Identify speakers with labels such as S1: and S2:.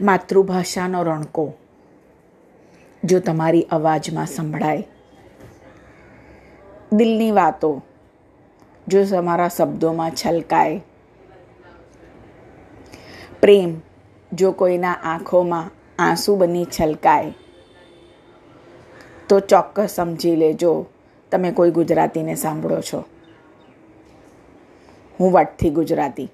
S1: માતૃભાષાનો રણકો. જો તમારી અવાજમાં સંભળાય. દિલની વાતો જો તમારા શબ્દોમાં છલકાય. પ્રેમ જો કોઈના આંખોમાં આંસુ બની છલકાય. તો ચોક્કસ સમજી લેજો, તમે કોઈ ગુજરાતીને સાંભળો છો. હું વટથી ગુજરાતી.